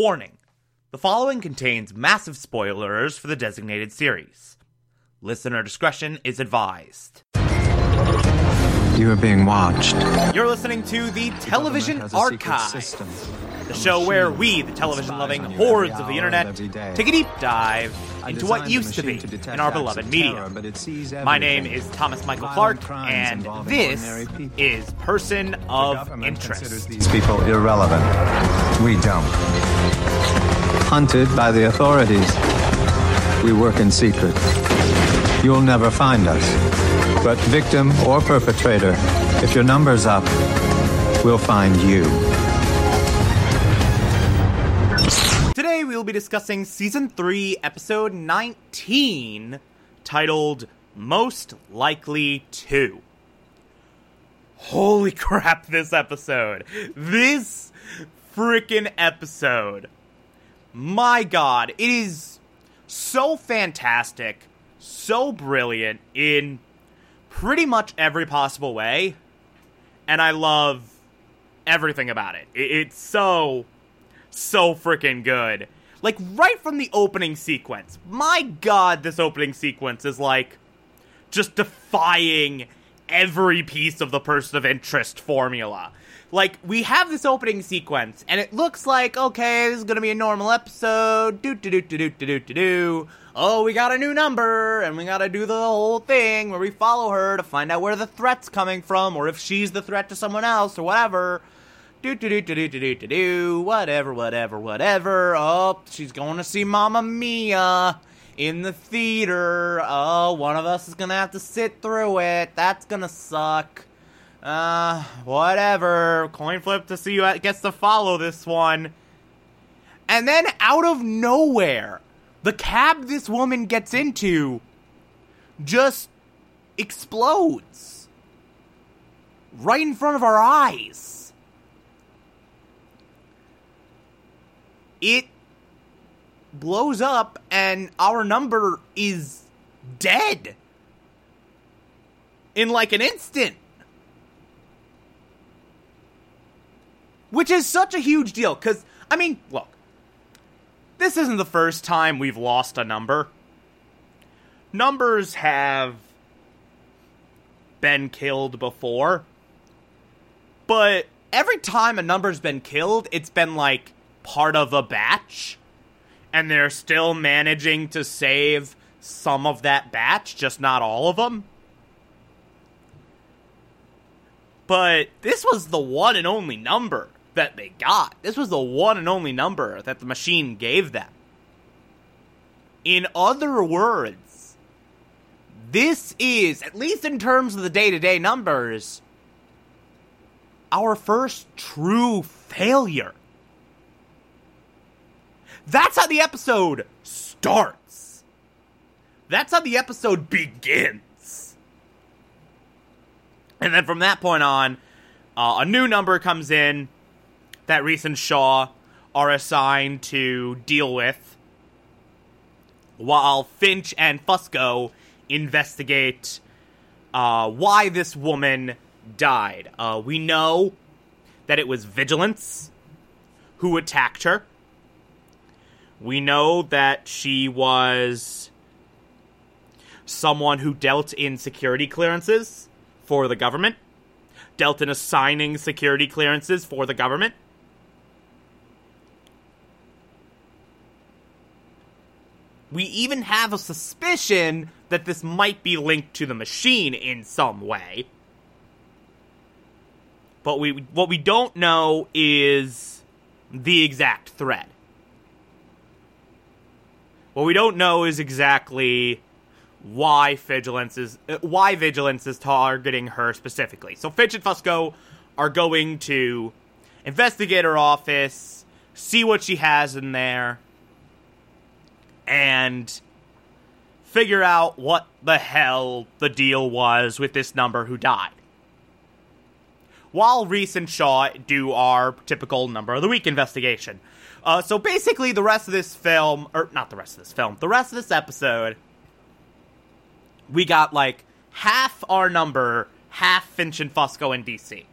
Warning the following contains massive spoilers for the designated series. Listener discretion is advised. You are being watched. You're listening to the Television Archive, the show where we, the television loving hordes of the internet, take a deep dive into what used to be in our beloved media. terror, but it sees My name is Thomas Michael Clark, and this is Person of Interest. these people irrelevant. We don't. Hunted by the authorities. We work in secret. You'll never find us. But victim or perpetrator, if your number's up, we'll find you. Today we will be discussing Season 3, Episode 19, titled Most Likely To. Holy crap, this episode! This freaking episode! My god, it is so fantastic, so brilliant in pretty much every possible way, and I love everything about it. It- It's so so freaking good. Like right from the opening sequence. My god, this opening sequence is like just defying every piece of the person of interest formula like we have this opening sequence, and it looks like okay, this is gonna be a normal episode. Do do do do do do do do. Oh, we got a new number, and we gotta do the whole thing where we follow her to find out where the threat's coming from, or if she's the threat to someone else, or whatever. Do do do do do do do do. Whatever, whatever, whatever. Oh, she's going to see Mamma Mia in the theater. Oh, one of us is gonna have to sit through it. That's gonna suck. Uh, whatever. Coin flip to see who gets to follow this one. And then out of nowhere, the cab this woman gets into just explodes right in front of our eyes. It blows up, and our number is dead in like an instant. Which is such a huge deal, because, I mean, look, this isn't the first time we've lost a number. Numbers have been killed before, but every time a number's been killed, it's been like part of a batch, and they're still managing to save some of that batch, just not all of them. But this was the one and only number that they got. This was the one and only number that the machine gave them. In other words, this is, at least in terms of the day to day numbers, our first true failure. That's how the episode starts. That's how the episode begins. And then from that point on, uh, a new number comes in that Reese and Shaw are assigned to deal with, while Finch and Fusco investigate uh, why this woman died. Uh, we know that it was Vigilance who attacked her. We know that she was someone who dealt in security clearances for the government, dealt in assigning security clearances for the government. We even have a suspicion that this might be linked to the machine in some way. But we what we don't know is the exact threat. What we don't know is exactly why vigilance is uh, why vigilance is targeting her specifically. So Finch and Fusco are going to investigate her office, see what she has in there, and figure out what the hell the deal was with this number who died. While Reese and Shaw do our typical number of the week investigation. Uh, so basically, the rest of this film, or not the rest of this film, the rest of this episode, we got like half our number, half Finch and Fusco in DC.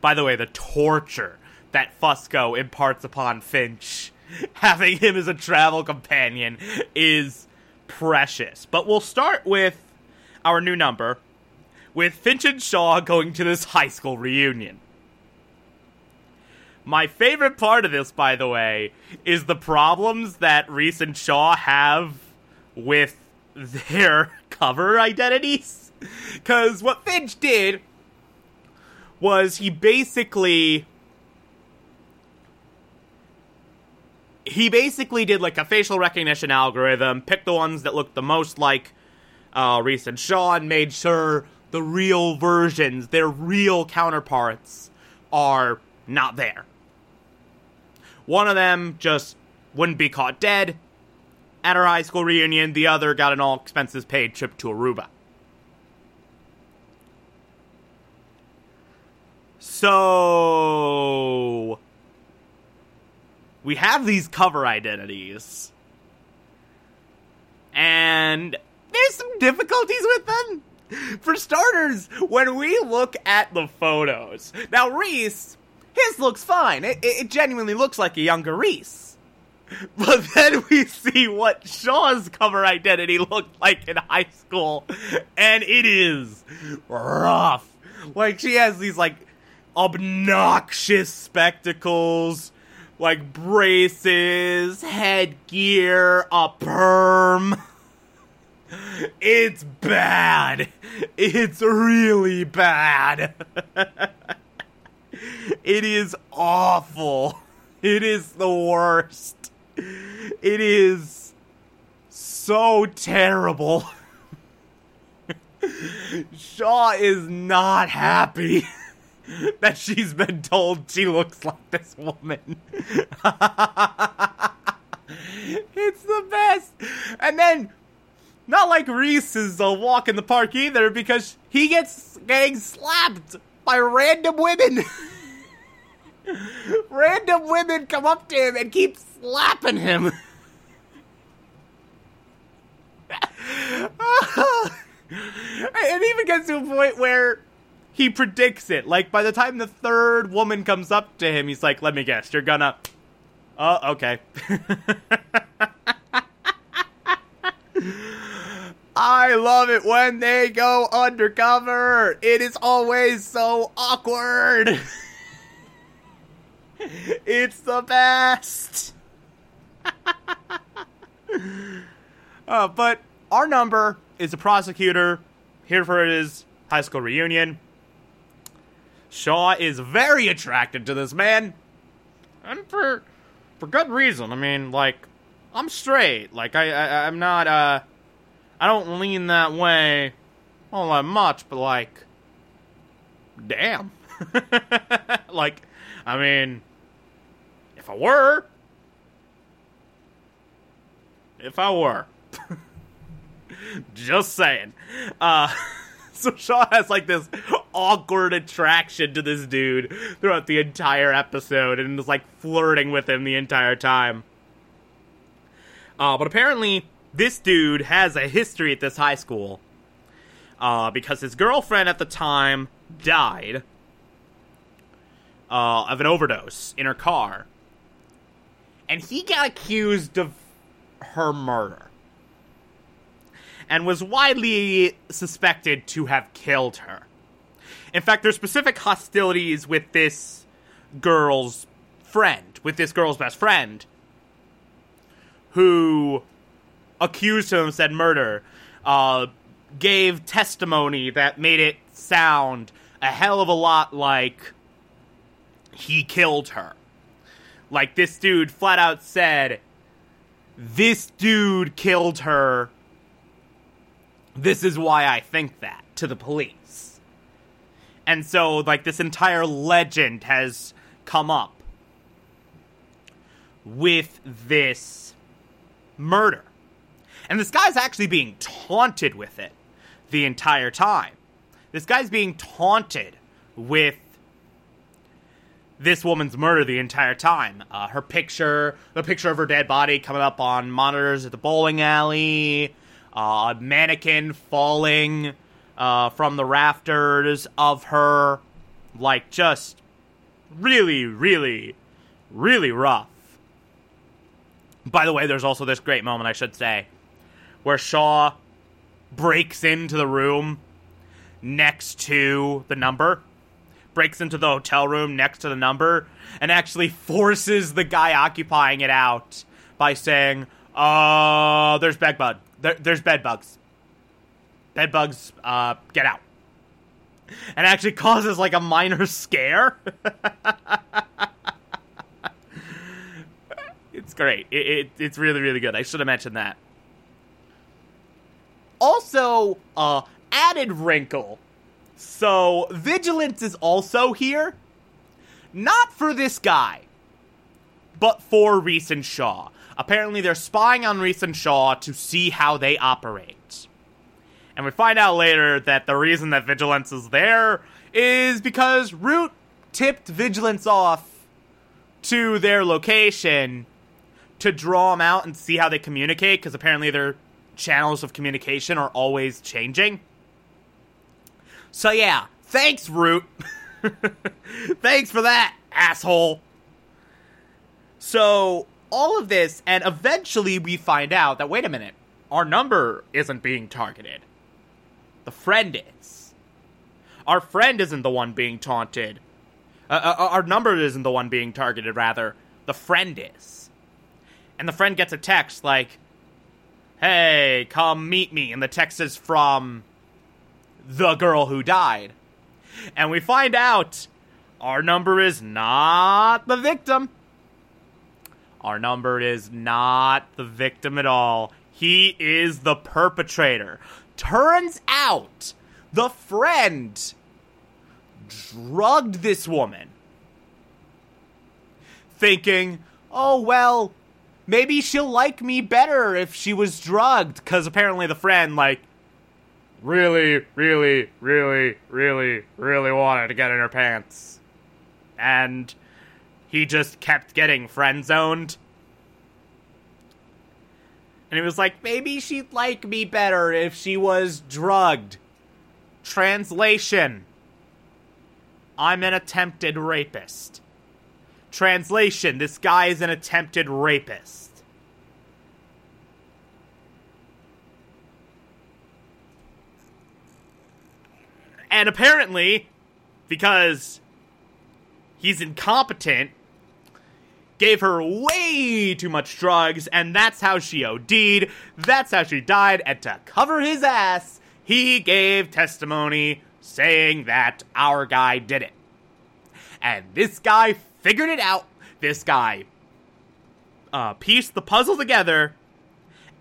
By the way, the torture that Fusco imparts upon Finch, having him as a travel companion, is precious. But we'll start with our new number, with Finch and Shaw going to this high school reunion. My favorite part of this, by the way, is the problems that Reese and Shaw have with their cover identities. Because what Finch did was he basically. He basically did like a facial recognition algorithm, picked the ones that looked the most like uh, Reese and Shaw, and made sure the real versions, their real counterparts, are not there. One of them just wouldn't be caught dead at her high school reunion, the other got an all expenses paid trip to Aruba. So we have these cover identities. And there's some difficulties with them. For starters, when we look at the photos, now Reese, his looks fine. It, it genuinely looks like a younger Reese. But then we see what Shaw's cover identity looked like in high school, and it is rough. Like, she has these, like, obnoxious spectacles, like braces, headgear, a perm. It's bad. It's really bad. it is awful. It is the worst. It is so terrible. Shaw is not happy that she's been told she looks like this woman. it's the best. And then, not like Reese is uh, a walk in the park either, because he gets getting slapped by random women. random women come up to him and keep slapping him. it even gets to a point where he predicts it. Like by the time the third woman comes up to him, he's like, "Let me guess, you're gonna." Oh, okay. I love it when they go undercover. It is always so awkward. it's the best. uh, but our number is a prosecutor here for his high school reunion. Shaw is very attracted to this man, and for for good reason. I mean, like I'm straight. Like I, I I'm not. Uh, I don't lean that way all that much, but like, damn. like, I mean, if I were, if I were, just saying. Uh, so Shaw has like this awkward attraction to this dude throughout the entire episode and is like flirting with him the entire time. Uh, but apparently, this dude has a history at this high school uh, because his girlfriend at the time died uh, of an overdose in her car. And he got accused of her murder and was widely suspected to have killed her. In fact, there's specific hostilities with this girl's friend, with this girl's best friend, who accused him, said murder, uh, gave testimony that made it sound a hell of a lot like he killed her. Like this dude flat out said, This dude killed her. This is why I think that to the police. And so, like, this entire legend has come up with this murder. And this guy's actually being taunted with it the entire time. This guy's being taunted with this woman's murder the entire time. Uh, her picture, the picture of her dead body coming up on monitors at the bowling alley, uh, a mannequin falling uh, from the rafters of her, like just really, really, really rough. By the way, there's also this great moment, I should say, where Shaw breaks into the room next to the number, breaks into the hotel room next to the number, and actually forces the guy occupying it out by saying, "Uh, there's bed bug. There, there's bed bugs. Bed bugs. Uh, get out." And actually causes like a minor scare. it's great. It, it, it's really, really good. I should have mentioned that. Also, uh, added wrinkle. So, Vigilance is also here. Not for this guy, but for Reese and Shaw. Apparently, they're spying on Reese and Shaw to see how they operate. And we find out later that the reason that Vigilance is there is because Root tipped Vigilance off to their location to draw them out and see how they communicate, because apparently their channels of communication are always changing. So yeah, thanks, Root. thanks for that, asshole. So, all of this, and eventually we find out that, wait a minute, our number isn't being targeted. The friend is. Our friend isn't the one being taunted. Uh, uh, our number isn't the one being targeted, rather. The friend is. And the friend gets a text like, hey, come meet me. And the text is from the girl who died. And we find out our number is not the victim. Our number is not the victim at all. He is the perpetrator. Turns out the friend drugged this woman, thinking, oh, well, maybe she'll like me better if she was drugged. Because apparently the friend, like, really, really, really, really, really wanted to get in her pants. And he just kept getting friend zoned. And he was like, maybe she'd like me better if she was drugged. Translation I'm an attempted rapist. Translation This guy is an attempted rapist. And apparently, because he's incompetent, gave her way too much drugs, and that's how she OD'd. That's how she died. And to cover his ass, he gave testimony saying that our guy did it. And this guy figured it out. This guy uh, pieced the puzzle together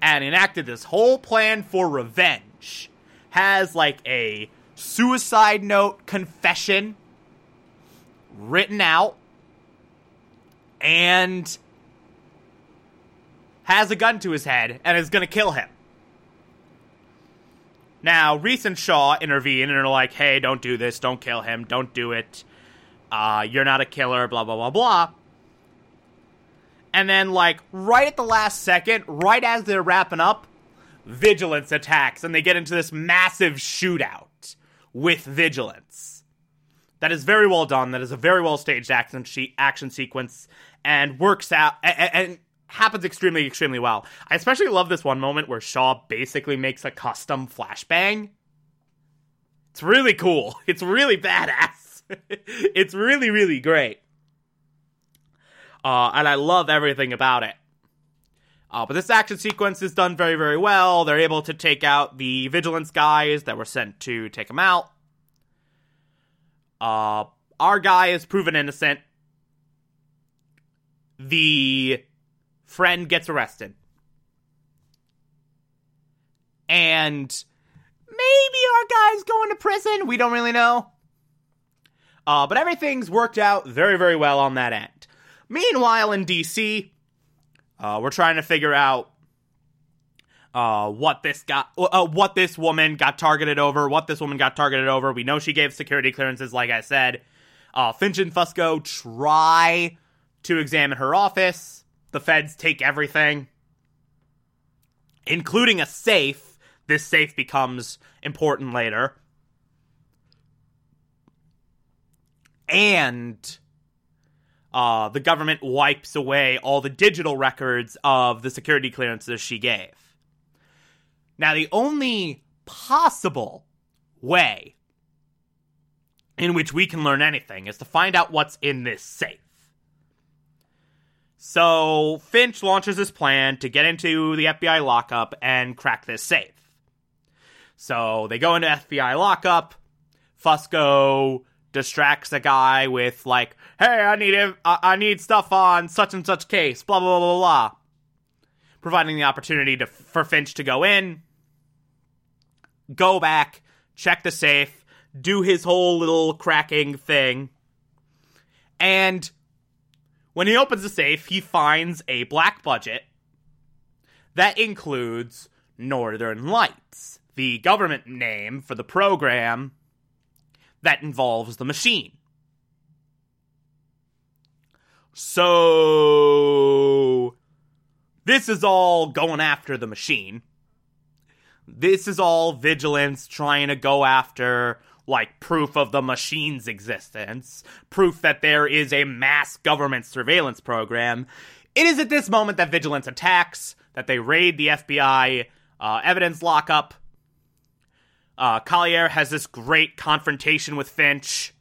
and enacted this whole plan for revenge. Has like a suicide note confession written out and has a gun to his head and is going to kill him. Now, Reese and Shaw intervene and are like, hey, don't do this, don't kill him, don't do it. Uh, you're not a killer, blah, blah, blah, blah. And then, like, right at the last second, right as they're wrapping up, Vigilance attacks and they get into this massive shootout with Vigilance. That is very well done. That is a very well staged action, she- action sequence and works out and, and happens extremely, extremely well. I especially love this one moment where Shaw basically makes a custom flashbang. It's really cool. It's really badass. it's really, really great. Uh, and I love everything about it. Uh, but this action sequence is done very, very well. They're able to take out the vigilance guys that were sent to take them out. Uh, our guy is proven innocent. The friend gets arrested. And maybe our guy's going to prison. We don't really know. Uh, but everything's worked out very, very well on that end. Meanwhile, in DC, uh, we're trying to figure out uh, what this got, uh, what this woman got targeted over, what this woman got targeted over. We know she gave security clearances, like I said. Uh, Finch and Fusco try to examine her office. The feds take everything, including a safe. This safe becomes important later. And uh, the government wipes away all the digital records of the security clearances she gave. Now, the only possible way in which we can learn anything is to find out what's in this safe. So, Finch launches his plan to get into the FBI lockup and crack this safe. So, they go into FBI lockup. Fusco distracts the guy with like, "Hey, I need a, I need stuff on such and such case." Blah blah blah blah blah. Providing the opportunity to for Finch to go in, go back, check the safe, do his whole little cracking thing, and when he opens the safe, he finds a black budget that includes Northern Lights, the government name for the program that involves the machine. So, this is all going after the machine. This is all vigilance trying to go after, like, proof of the machine's existence, proof that there is a mass government surveillance program. It is at this moment that vigilance attacks, that they raid the FBI uh, evidence lockup, uh, Collier has this great confrontation with Finch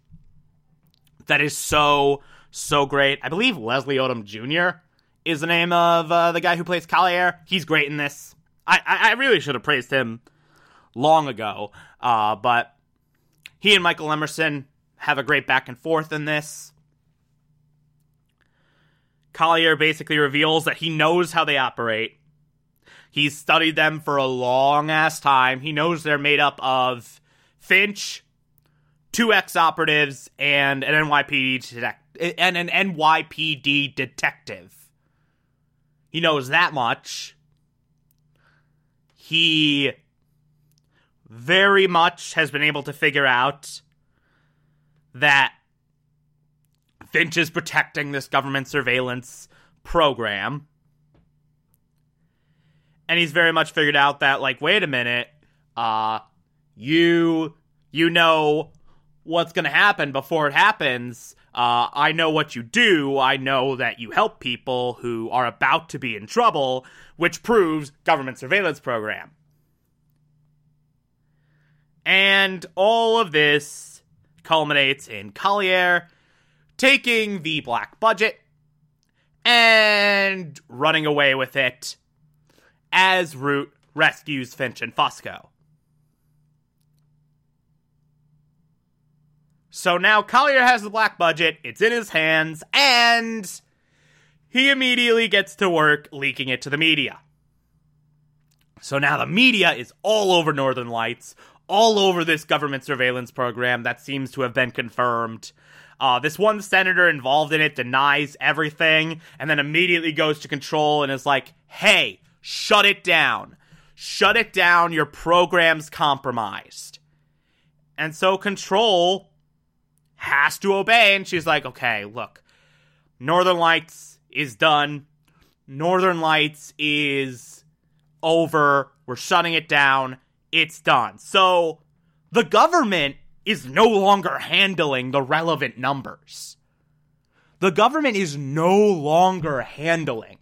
that is so, so great. I believe Leslie Odom Jr. is the name of uh, the guy who plays Collier. He's great in this. I, I, really should have praised him long ago, uh, but he and Michael Emerson have a great back and forth in this. Collier basically reveals that he knows how they operate He's studied them for a long ass time. He knows they're made up of Finch, two ex operatives, and an NYPD detect- and an NYPD detective. He knows that much. He very much has been able to figure out that Finch is protecting this government surveillance program and he's very much figured out that like wait a minute uh you you know what's to happen before it happens uh, I know what you do. I know that you help people who are about to be in trouble, which proves government surveillance program. And all of this culminates in Collier taking the black budget and running away with it as Root rescues Finch and Fusco. So now Collier has the black budget, it's in his hands, and he immediately gets to work leaking it to the media. So now the media is all over Northern Lights, all over this government surveillance program that seems to have been confirmed. Uh, this one senator involved in it denies everything and then immediately goes to control and is like, hey, Shut it down. Shut it down. Your program's compromised. And so Control has to obey. And she's like, okay, look, Northern Lights is done. Northern Lights is over. We're shutting it down. It's done. So the government is no longer handling the relevant numbers. The government is no longer handling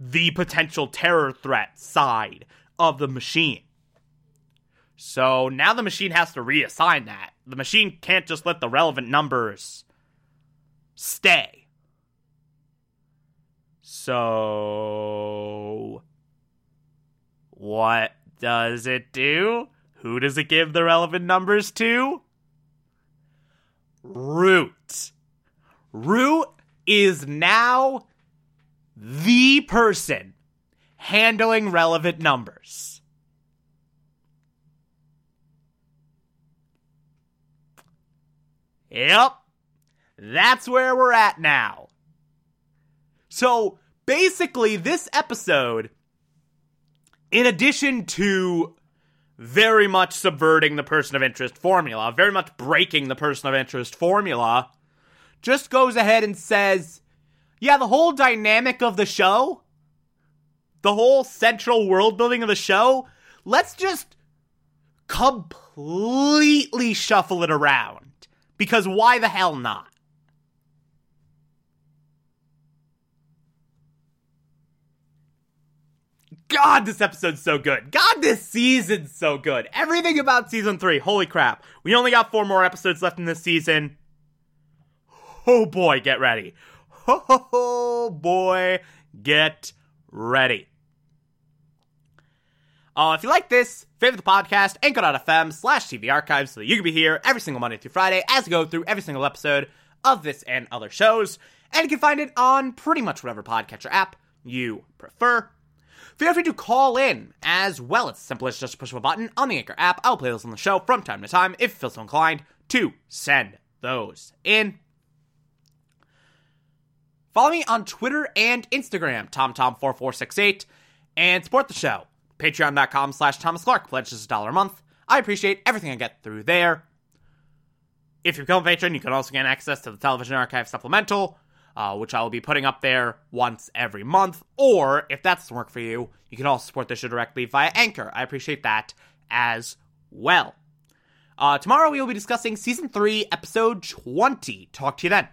the potential terror threat side of the machine. So now the machine has to reassign that. The machine can't just let the relevant numbers stay. So. What does it do? Who does it give the relevant numbers to? Root. Root is now the person handling relevant numbers. Yep. That's where we're at now. So basically, this episode, in addition to very much subverting the person of interest formula, very much breaking the person of interest formula, just goes ahead and says yeah, the whole dynamic of the show, the whole central world building of the show, let's just completely shuffle it around. Because why the hell not? God, this episode's so good. God, this season's so good. Everything about season three. Holy crap. We only got four more episodes left in this season. Oh boy, get ready. Oh boy, get ready. Uh, if you like this, favorite the podcast, anchor.fm slash TV archives so that you can be here every single Monday through Friday as we go through every single episode of this and other shows. And you can find it on pretty much whatever podcatcher app you prefer. Feel free to call in as well. It's simple as just push a button on the Anchor app. I'll play those on the show from time to time if you feel so inclined to send those in. Follow me on Twitter and Instagram, TomTom4468, and support the show. Patreon.com slash Thomas Clark. Pledge just a dollar a month. I appreciate everything I get through there. If you become a patron, you can also gain access to the Television Archive Supplemental, uh, which I will be putting up there once every month. Or, if that doesn't work for you, you can also support the show directly via Anchor. I appreciate that as well. Uh, tomorrow we will be discussing Season 3, Episode 20. Talk to you then.